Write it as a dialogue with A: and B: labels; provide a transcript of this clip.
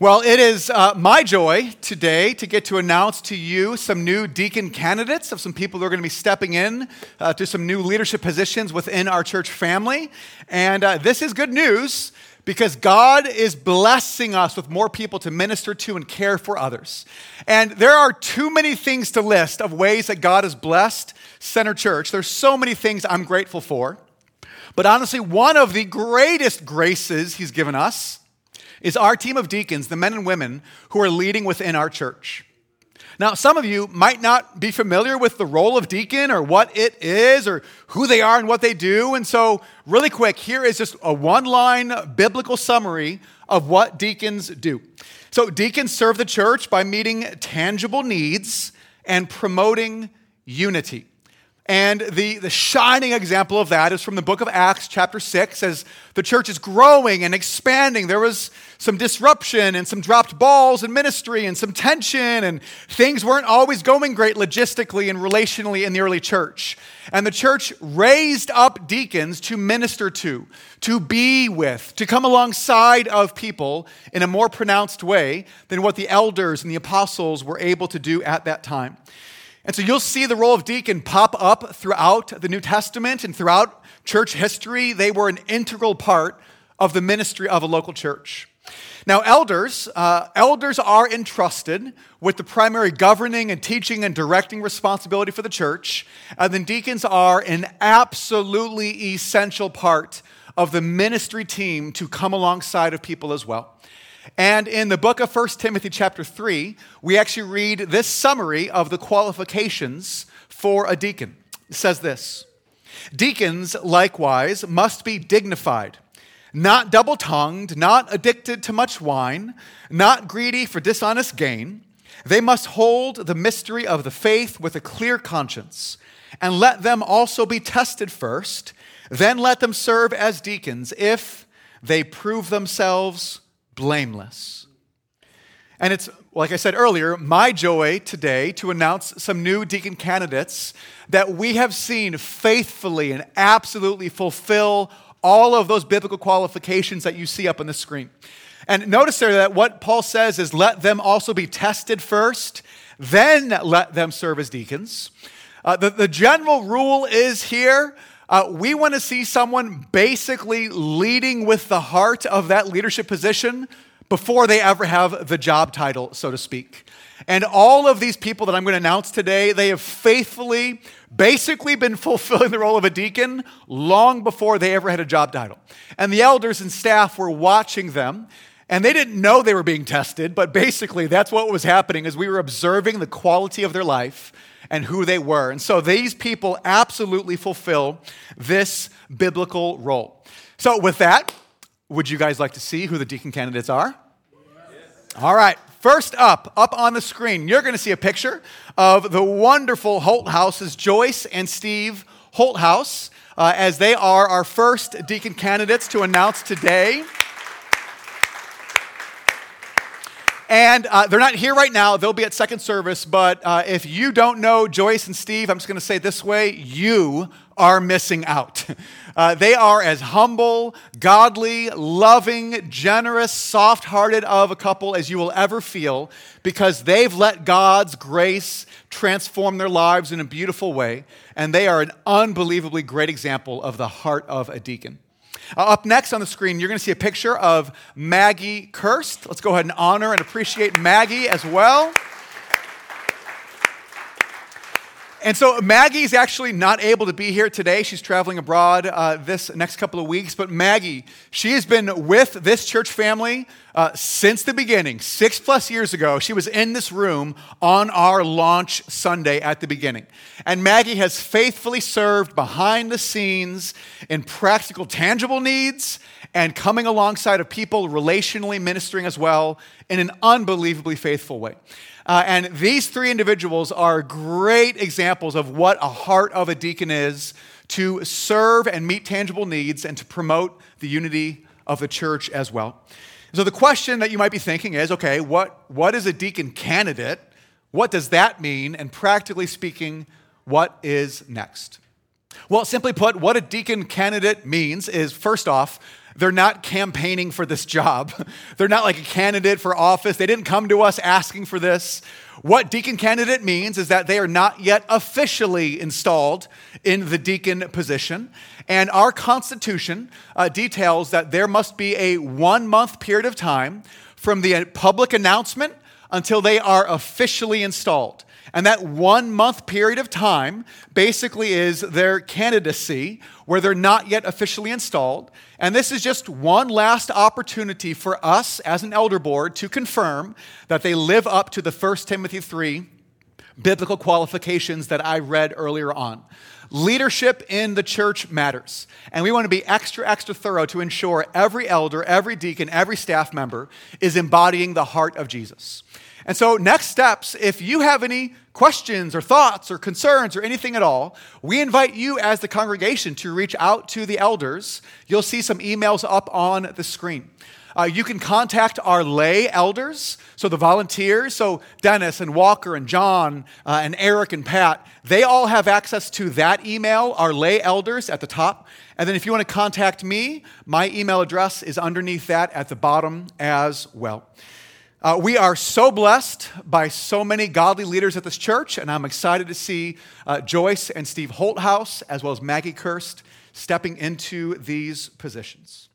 A: Well, it is uh, my joy today to get to announce to you some new deacon candidates of some people who are going to be stepping in uh, to some new leadership positions within our church family. And uh, this is good news because God is blessing us with more people to minister to and care for others. And there are too many things to list of ways that God has blessed Center Church. There's so many things I'm grateful for. But honestly, one of the greatest graces He's given us is our team of deacons, the men and women who are leading within our church. Now, some of you might not be familiar with the role of deacon or what it is or who they are and what they do. And so, really quick, here is just a one line biblical summary of what deacons do. So, deacons serve the church by meeting tangible needs and promoting unity. And the, the shining example of that is from the book of Acts, chapter 6, as the church is growing and expanding. There was some disruption and some dropped balls in ministry and some tension, and things weren't always going great logistically and relationally in the early church. And the church raised up deacons to minister to, to be with, to come alongside of people in a more pronounced way than what the elders and the apostles were able to do at that time. And so you'll see the role of deacon pop up throughout the New Testament and throughout church history. They were an integral part of the ministry of a local church. Now, elders, uh, elders are entrusted with the primary governing and teaching and directing responsibility for the church, and then deacons are an absolutely essential part of the ministry team to come alongside of people as well. And in the book of 1 Timothy, chapter 3, we actually read this summary of the qualifications for a deacon. It says this Deacons, likewise, must be dignified, not double tongued, not addicted to much wine, not greedy for dishonest gain. They must hold the mystery of the faith with a clear conscience, and let them also be tested first. Then let them serve as deacons if they prove themselves blameless. And it's, like I said earlier, my joy today to announce some new deacon candidates that we have seen faithfully and absolutely fulfill all of those biblical qualifications that you see up on the screen. And notice there that what Paul says is let them also be tested first, then let them serve as deacons. Uh, the, the general rule is here uh, we want to see someone basically leading with the heart of that leadership position before they ever have the job title, so to speak. And all of these people that I'm going to announce today, they have faithfully, basically been fulfilling the role of a deacon long before they ever had a job title. And the elders and staff were watching them. And they didn't know they were being tested, but basically that's what was happening as we were observing the quality of their life and who they were. And so these people absolutely fulfill this biblical role. So, with that, would you guys like to see who the deacon candidates are? Yes. All right. First up, up on the screen, you're going to see a picture of the wonderful Holthouses, Joyce and Steve Holthouse, uh, as they are our first deacon candidates to announce today. And uh, they're not here right now. They'll be at second service. But uh, if you don't know Joyce and Steve, I'm just going to say this way you are missing out. Uh, they are as humble, godly, loving, generous, soft hearted of a couple as you will ever feel because they've let God's grace transform their lives in a beautiful way. And they are an unbelievably great example of the heart of a deacon. Uh, up next on the screen, you're going to see a picture of Maggie Kirst. Let's go ahead and honor and appreciate Maggie as well. And so Maggie's actually not able to be here today. She's traveling abroad uh, this next couple of weeks. But Maggie, she has been with this church family uh, since the beginning, six plus years ago. She was in this room on our launch Sunday at the beginning. And Maggie has faithfully served behind the scenes in practical, tangible needs and coming alongside of people, relationally ministering as well in an unbelievably faithful way. Uh, and these three individuals are great examples of what a heart of a deacon is to serve and meet tangible needs and to promote the unity of the church as well. So, the question that you might be thinking is okay, what, what is a deacon candidate? What does that mean? And practically speaking, what is next? Well, simply put, what a deacon candidate means is first off, They're not campaigning for this job. They're not like a candidate for office. They didn't come to us asking for this. What deacon candidate means is that they are not yet officially installed in the deacon position. And our Constitution uh, details that there must be a one month period of time from the public announcement until they are officially installed. And that one month period of time basically is their candidacy where they're not yet officially installed. And this is just one last opportunity for us as an elder board to confirm that they live up to the 1 Timothy 3 biblical qualifications that I read earlier on. Leadership in the church matters. And we want to be extra, extra thorough to ensure every elder, every deacon, every staff member is embodying the heart of Jesus. And so, next steps, if you have any questions or thoughts or concerns or anything at all, we invite you as the congregation to reach out to the elders. You'll see some emails up on the screen. Uh, you can contact our lay elders, so the volunteers, so Dennis and Walker and John uh, and Eric and Pat, they all have access to that email, our lay elders at the top. And then if you want to contact me, my email address is underneath that at the bottom as well. Uh, we are so blessed by so many godly leaders at this church, and I'm excited to see uh, Joyce and Steve Holthouse, as well as Maggie Kirst, stepping into these positions.